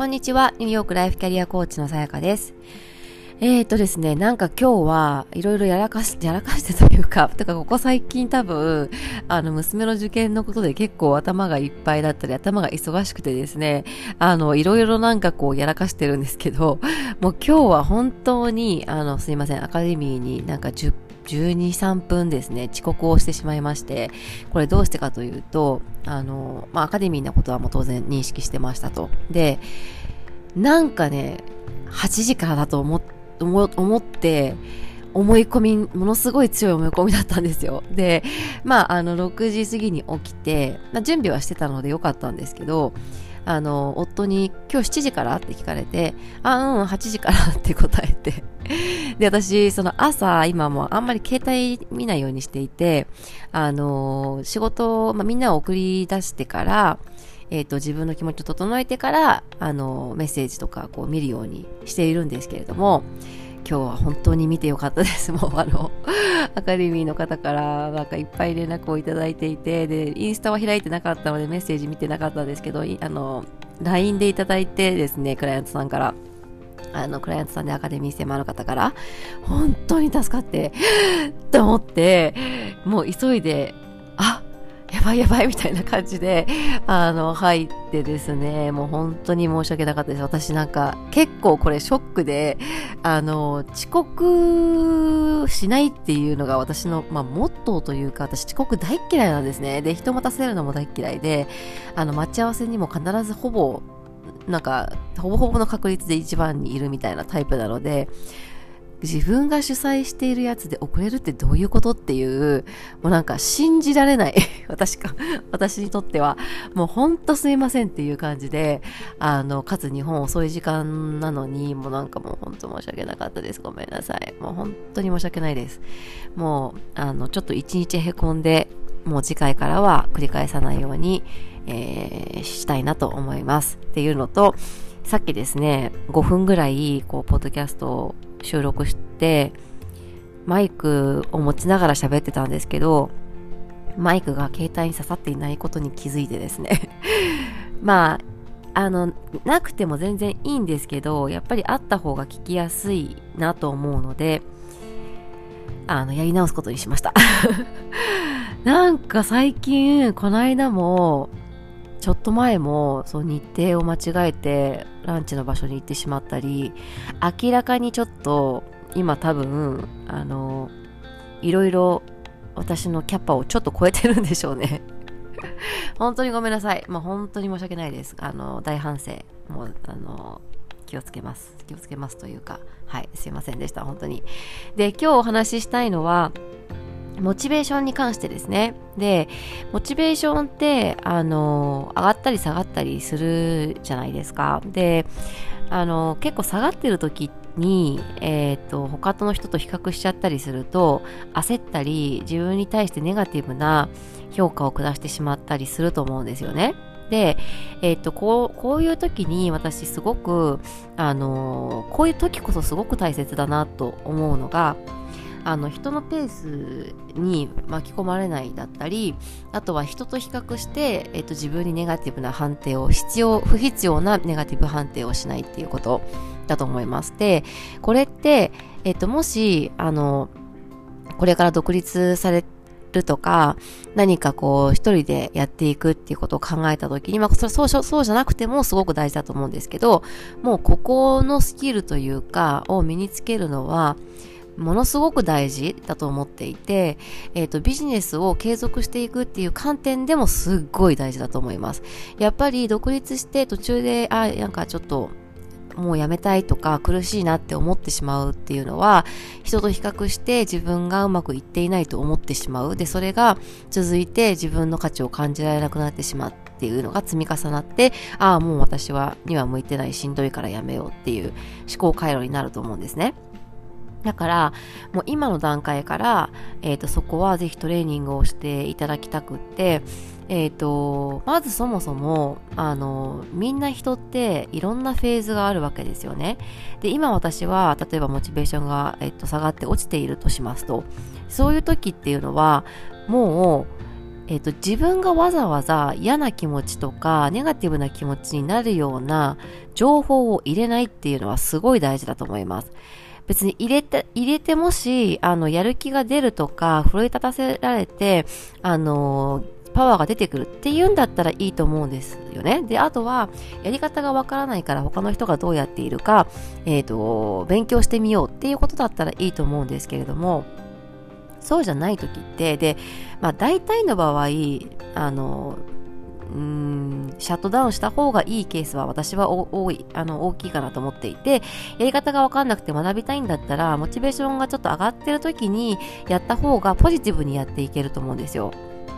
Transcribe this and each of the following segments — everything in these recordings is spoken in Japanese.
こんにちは、ニューヨークライフキャリアコーチのさやかです。えーとですね、なんか今日はいろいろやらかし、やらかしてというか、てかここ最近多分、あの娘の受験のことで結構頭がいっぱいだったり、頭が忙しくてですね、あの、いろいろなんかこうやらかしてるんですけど、もう今日は本当に、あの、すいません、アカデミーになんか10 12、3分ですね、遅刻をしてしまいまして、これどうしてかというと、あの、まあ、アカデミーなことはもう当然認識してましたと。で、なんかね、8時からだと思思って、思い込み、ものすごい強い思い込みだったんですよ。で、まあ、あの、6時過ぎに起きて、まあ、準備はしてたのでよかったんですけど、あの、夫に今日7時からって聞かれて、あ、うん、8時からって答えて。で、私、その朝、今もあんまり携帯見ないようにしていて、あの、仕事、まあ、みんなを送り出してから、えっ、ー、と、自分の気持ちを整えてから、あの、メッセージとか、こう見るようにしているんですけれども、今日は本当に見てよかったです。もうあの、アカデミーの方からなんかいっぱい連絡をいただいていて、で、インスタは開いてなかったのでメッセージ見てなかったんですけど、あの、LINE でいただいてですね、クライアントさんから、あの、クライアントさんでアカデミー生もある方から、本当に助かって、と思って、もう急いで、やばいやばいみたいな感じで、あの、入ってですね、もう本当に申し訳なかったです。私なんか、結構これショックで、あの、遅刻しないっていうのが私の、まあ、モットーというか、私遅刻大嫌いなんですね。で、人待たせるのも大嫌いで、あの、待ち合わせにも必ずほぼ、なんか、ほぼほぼの確率で一番にいるみたいなタイプなので、自分が主催しているやつで遅れるってどういうことっていう、もうなんか信じられない 私か、私にとっては、もうほんとすいませんっていう感じで、あの、かつ日本遅い時間なのに、もうなんかもうほんと申し訳なかったです。ごめんなさい。もう本当に申し訳ないです。もう、あの、ちょっと一日へこんで、もう次回からは繰り返さないように、えー、したいなと思います。っていうのと、さっきですね、5分ぐらい、こう、ポッドキャストを収録して、マイクを持ちながら喋ってたんですけど、マイクが携帯に刺さっていないことに気づいてですね。まあ、あの、なくても全然いいんですけど、やっぱりあった方が聞きやすいなと思うので、あの、やり直すことにしました。なんか最近、この間も、ちょっと前もその日程を間違えてランチの場所に行ってしまったり明らかにちょっと今多分あのいろいろ私のキャパをちょっと超えてるんでしょうね 本当にごめんなさい。まあ、本当に申し訳ないです。あの、大反省。もう、あの、気をつけます。気をつけますというか、はい、すいませんでした。本当に。で、今日お話ししたいのは、モチベーションに関してですね。で、モチベーションって、あの、上がったり下がったりするじゃないですか。で、あの、結構下がってる時に、えっ、ー、と、他の人と比較しちゃったりすると、焦ったり、自分に対してネガティブな評価を下してしまったりすると思うんですよね。で、えっ、ー、と、こう、こういう時に私すごく、あの、こういう時こそすごく大切だなと思うのが、あの人のペースに巻き込まれないだったりあとは人と比較して、えっと、自分にネガティブな判定を必要不必要なネガティブ判定をしないっていうことだと思いますでこれって、えっと、もしあのこれから独立されるとか、何かこう、一人でやっていくっていうことを考えたときに、まあ、それそうそうじゃなくてもすごく大事だと思うんですけど、もうここのスキルというか、を身につけるのは、ものすごく大事だと思っていて、えっ、ー、と、ビジネスを継続していくっていう観点でもすっごい大事だと思います。やっぱり独立して途中で、あ、なんかちょっと、もうやめたいとか苦しいなって思ってしまうっていうのは人と比較して自分がうまくいっていないと思ってしまうでそれが続いて自分の価値を感じられなくなってしまうっていうのが積み重なってああもう私はには向いてないしんどいからやめようっていう思考回路になると思うんですね。だから、もう今の段階から、えっ、ー、と、そこはぜひトレーニングをしていただきたくって、えっ、ー、と、まずそもそも、あの、みんな人っていろんなフェーズがあるわけですよね。で、今私は、例えばモチベーションが、えっ、ー、と、下がって落ちているとしますと、そういう時っていうのは、もう、えっ、と、自分がわざわざ嫌な気持ちとか、ネガティブな気持ちになるような情報を入れないっていうのはすごい大事だと思います。別に入れて、入れてもし、あの、やる気が出るとか、奮い立たせられて、あの、パワーが出てくるっていうんだったらいいと思うんですよね。で、あとは、やり方がわからないから他の人がどうやっているか、えっ、ー、と、勉強してみようっていうことだったらいいと思うんですけれども、そうじゃない時って、で、まあ大体の場合、あの、うん、シャットダウンした方がいいケースは私は多い、あの、大きいかなと思っていて、やり方がわかんなくて学びたいんだったら、モチベーションがちょっと上がってる時にやった方がポジティブにやっていけると思うんですよ。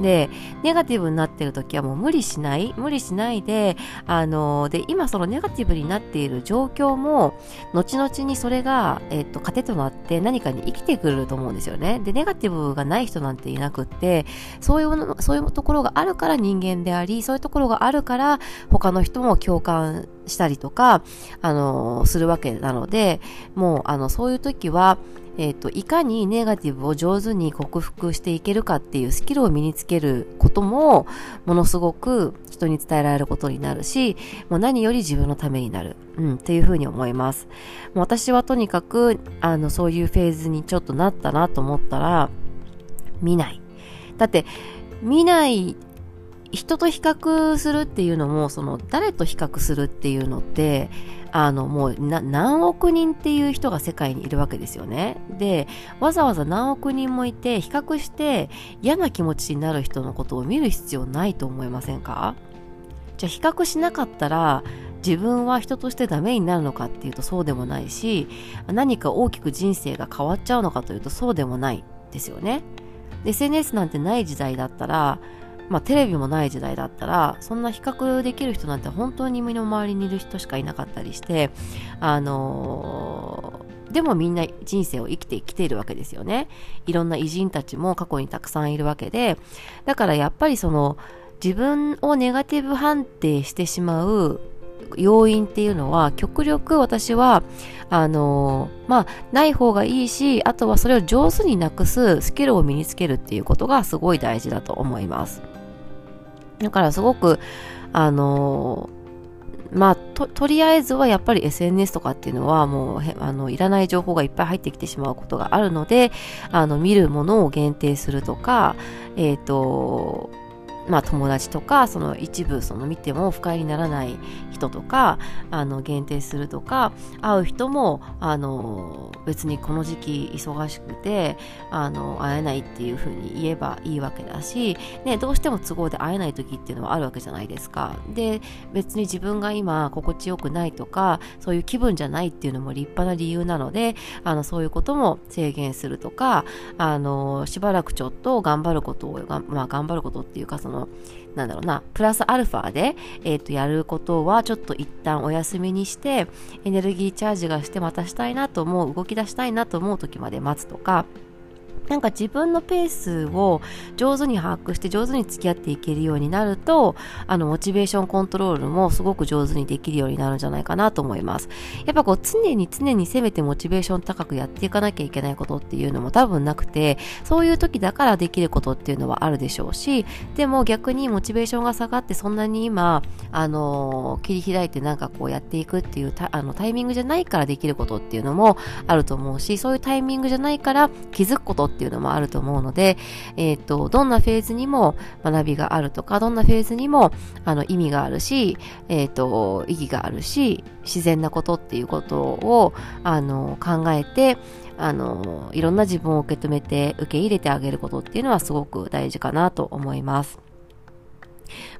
で、ネガティブになってる時はもう無理しない、無理しないで、あの、で、今そのネガティブになっている状況も、後々にそれが、えっと、糧となって何かに生きてくると思うんですよね。で、ネガティブがない人なんていなくって、そういう、そういうところがあるから人間であり、そういうところがあるから、他の人も共感したりとか、あの、するわけなので、もう、あの、そういう時は、えっ、ー、と、いかにネガティブを上手に克服していけるかっていうスキルを身につけることも、ものすごく人に伝えられることになるし、もう何より自分のためになる。うん、っていうふうに思います。もう私はとにかく、あの、そういうフェーズにちょっとなったなと思ったら、見ない。だって、見ない人と比較するっていうのも、その誰と比較するっていうのって、あのもう何億人っていう人が世界にいるわけですよね。で、わざわざ何億人もいて、比較して嫌な気持ちになる人のことを見る必要ないと思いませんか？じゃあ比較しなかったら、自分は人としてダメになるのかっていうとそうでもないし、何か大きく人生が変わっちゃうのかというとそうでもないですよね。SNS なんてない時代だったら、まあ、テレビもない時代だったらそんな比較できる人なんて本当に身の回りにいる人しかいなかったりしてあのー、でもみんな人生を生きてきているわけですよね。いろんな偉人たちも過去にたくさんいるわけでだからやっぱりその自分をネガティブ判定してしまう要因っていうのは極力私はあのー、まあない方がいいしあとはそれを上手になくすスキルを身につけるっていうことがすごい大事だと思います。だからすごく、あのー、まあ、と、とりあえずはやっぱり SNS とかっていうのはもう、あの、いらない情報がいっぱい入ってきてしまうことがあるので、あの、見るものを限定するとか、えっ、ー、と、まあ、友達とかその一部その見ても不快にならない人とかあの限定するとか会う人もあの別にこの時期忙しくてあの会えないっていう風に言えばいいわけだし、ね、どうしても都合で会えない時っていうのはあるわけじゃないですか。で別に自分が今心地よくないとかそういう気分じゃないっていうのも立派な理由なのであのそういうことも制限するとかあのしばらくちょっと頑張ることをまあ、頑張ることっていうかそのの、なんだろうな、プラスアルファで、えっ、ー、と、やることはちょっと一旦お休みにして、エネルギーチャージがしてまたしたいなと思う、動き出したいなと思う時まで待つとか、なんか自分のペースを上手に把握して上手に付き合っていけるようになると、あの、モチベーションコントロールもすごく上手にできるようになるんじゃないかなと思います。やっぱこう、常に常に攻めてモチベーション高くやっていかなきゃいけないことっていうのも多分なくて、そういう時だからできることっていうのはあるでしょうし、でも逆にモチベーションが下がってそんなに今、あの切り開いてなんかこうやっていくっていうあのタイミングじゃないからできることっていうのもあると思うし、そういうタイミングじゃないから気づくことってっていうのもあると思うので、えっ、ー、と、どんなフェーズにも学びがあるとか、どんなフェーズにもあの意味があるし、えっ、ー、と、意義があるし、自然なことっていうことをあの考えて、あの、いろんな自分を受け止めて、受け入れてあげることっていうのはすごく大事かなと思います。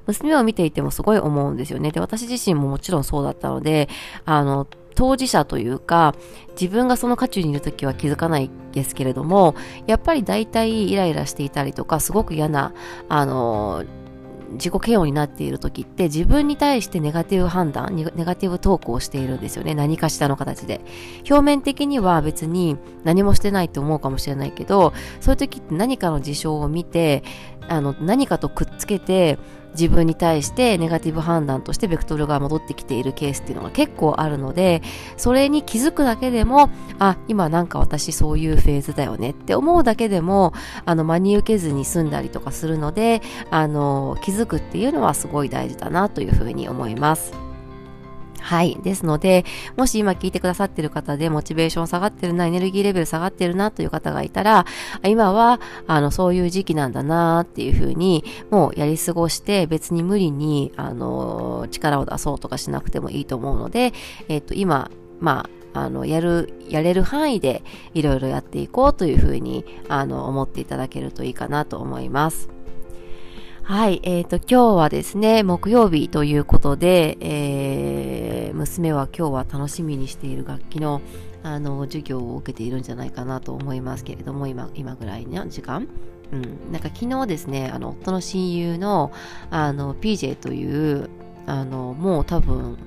娘を見ていてもすごい思うんですよね。で、私自身ももちろんそうだったので、あの、当事者というか、自分がその渦中にいる時は気づかないですけれども、やっぱり大体イライラしていたりとか、すごく嫌な、あの、自己嫌悪になっている時って自分に対してネガティブ判断、ネガティブトークをしているんですよね。何かしらの形で。表面的には別に何もしてないって思うかもしれないけど、そういう時って何かの事象を見て、あの、何かとくっつけて、自分に対してネガティブ判断としてベクトルが戻ってきているケースっていうのが結構あるので、それに気づくだけでも、あ、今なんか私そういうフェーズだよねって思うだけでも、あの、真に受けずに済んだりとかするので、あの、気づくっていうのはすごい大事だなというふうに思います。はい。ですので、もし今聞いてくださってる方で、モチベーション下がってるな、エネルギーレベル下がってるなという方がいたら、今は、あの、そういう時期なんだなっていうふうに、もうやり過ごして、別に無理に、あの、力を出そうとかしなくてもいいと思うので、えっ、と、今、まあ、あの、やる、やれる範囲でいろいろやっていこうというふうに、あの、思っていただけるといいかなと思います。はい、えっ、ー、と、今日はですね、木曜日ということで、えー、娘は今日は楽しみにしている楽器の、あの、授業を受けているんじゃないかなと思いますけれども、今、今ぐらいの時間。うん、なんか昨日ですね、あの、夫の親友の、あの、PJ という、あの、もう多分、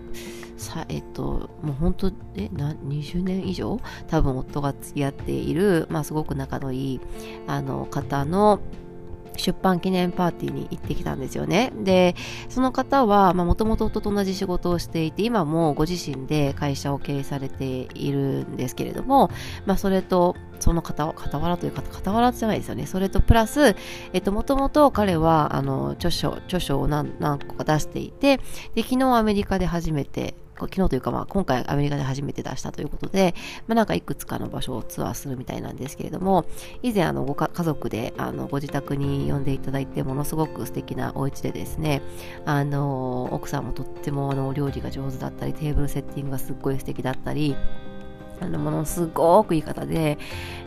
さえっと、もう本当、え、な、20年以上？多分夫が付き合っている、まあすごく仲のいい、あの、方の、出版記念パーティーに行ってきたんですよね。で、その方は、もともと夫と同じ仕事をしていて、今もご自身で会社を経営されているんですけれども、まあ、それと、その傍らというか、傍らじゃないですよね。それとプラス、えっと、もともと彼は、あの、著書、著書を何何個か出していて、で、昨日アメリカで初めて、昨日というか、まあ、今回アメリカで初めて出したということで、まあ、なんかいくつかの場所をツアーするみたいなんですけれども、以前、あの、ご家族で、あの、ご自宅に呼んでいただいて、ものすごく素敵なお家でですね、あの、奥さんもとっても、あの、料理が上手だったり、テーブルセッティングがすっごい素敵だったり、あの、ものすごくいい方で、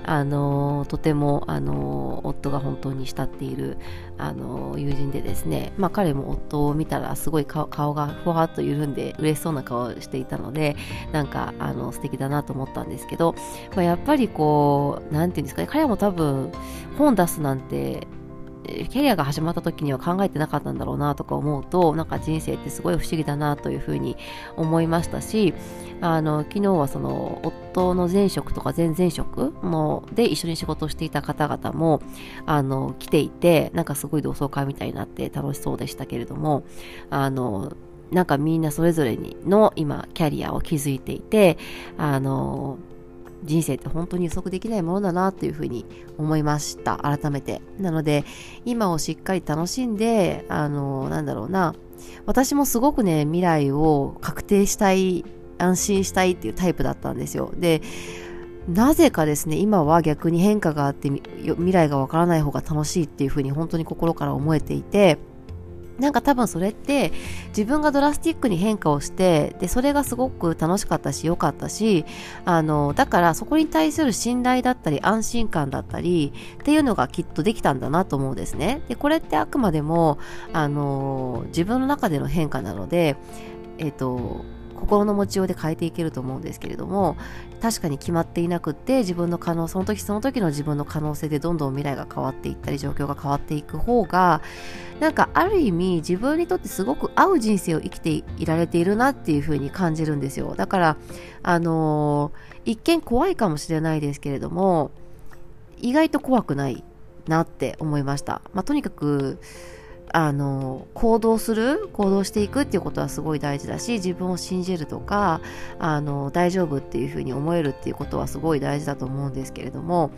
あの、とても、あの、夫が本当に慕っている、あの、友人でですね、まあ彼も夫を見たらすごい顔がふわっと緩んで嬉しそうな顔をしていたので、なんか、あの、素敵だなと思ったんですけど、まあ、やっぱりこう、なんていうんですかね、彼も多分、本出すなんて、キャリアが始まった時には考えてなかったんだろうなとか思うと、なんか人生ってすごい不思議だなというふうに思いましたし、あの、昨日はその、夫の前職とか前々職も、で一緒に仕事をしていた方々も、あの、来ていて、なんかすごい同窓会みたいになって楽しそうでしたけれども、あの、なんかみんなそれぞれにの今、キャリアを築いていて、あの、人生って本当に予測できないものだなっていうふうに思いました。改めて。なので、今をしっかり楽しんで、あの、なんだろうな。私もすごくね、未来を確定したい、安心したいっていうタイプだったんですよ。で、なぜかですね、今は逆に変化があって未来がわからない方が楽しいっていうふうに本当に心から思えていて、なんか多分それって自分がドラスティックに変化をしてでそれがすごく楽しかったし良かったしあのだからそこに対する信頼だったり安心感だったりっていうのがきっとできたんだなと思うんですね。でこれってあくまでもあの自分の中での変化なのでえっ、と心の持ちようで変えていけると思うんですけれども確かに決まっていなくって自分の可能その時その時の自分の可能性でどんどん未来が変わっていったり状況が変わっていく方がなんかある意味自分にとってすごく合う人生を生きていられているなっていうふうに感じるんですよ。だからあのー、一見怖いかもしれないですけれども意外と怖くないなって思いました、まあ、とにかくあの行動する行動していくっていうことはすごい大事だし自分を信じるとかあの大丈夫っていうふうに思えるっていうことはすごい大事だと思うんですけれども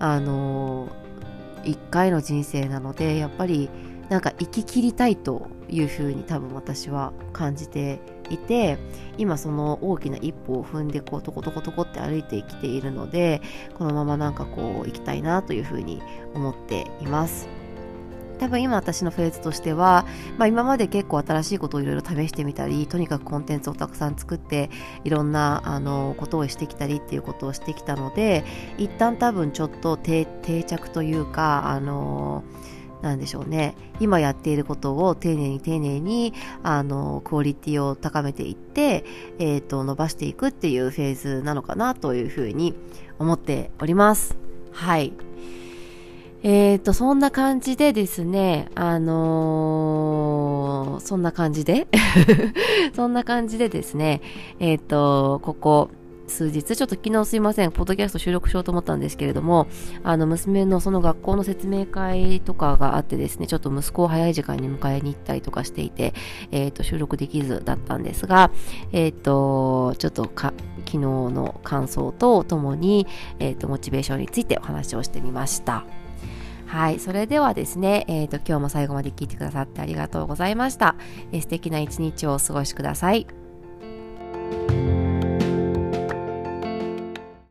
あの一回の人生なのでやっぱりなんか生き切りたいというふうに多分私は感じていて今その大きな一歩を踏んでこうトコトコトコって歩いてきているのでこのままなんかこう行きたいなというふうに思っています。多分今私のフェーズとしては、まあ、今まで結構新しいことをいろいろ試してみたりとにかくコンテンツをたくさん作っていろんなあのことをしてきたりっていうことをしてきたので一旦多分ちょっと定着というかあのなんでしょうね。今やっていることを丁寧に丁寧にあのクオリティを高めていって、えーと伸ばしていくっていうフェーズなのかなというふうに思っております。はい。えっ、ー、と、そんな感じでですね、あのー、そんな感じで そんな感じでですね、えっ、ー、と、ここ、数日、ちょっと昨日すいません、ポッドキャスト収録しようと思ったんですけれども、あの、娘のその学校の説明会とかがあってですね、ちょっと息子を早い時間に迎えに行ったりとかしていて、えっ、ー、と、収録できずだったんですが、えっ、ー、と、ちょっとか、昨日の感想とともに、えっ、ー、と、モチベーションについてお話をしてみました。はい、それではですね、えーと、今日も最後まで聞いてくださってありがとうございました。えー、素敵な一日をお過ごしください。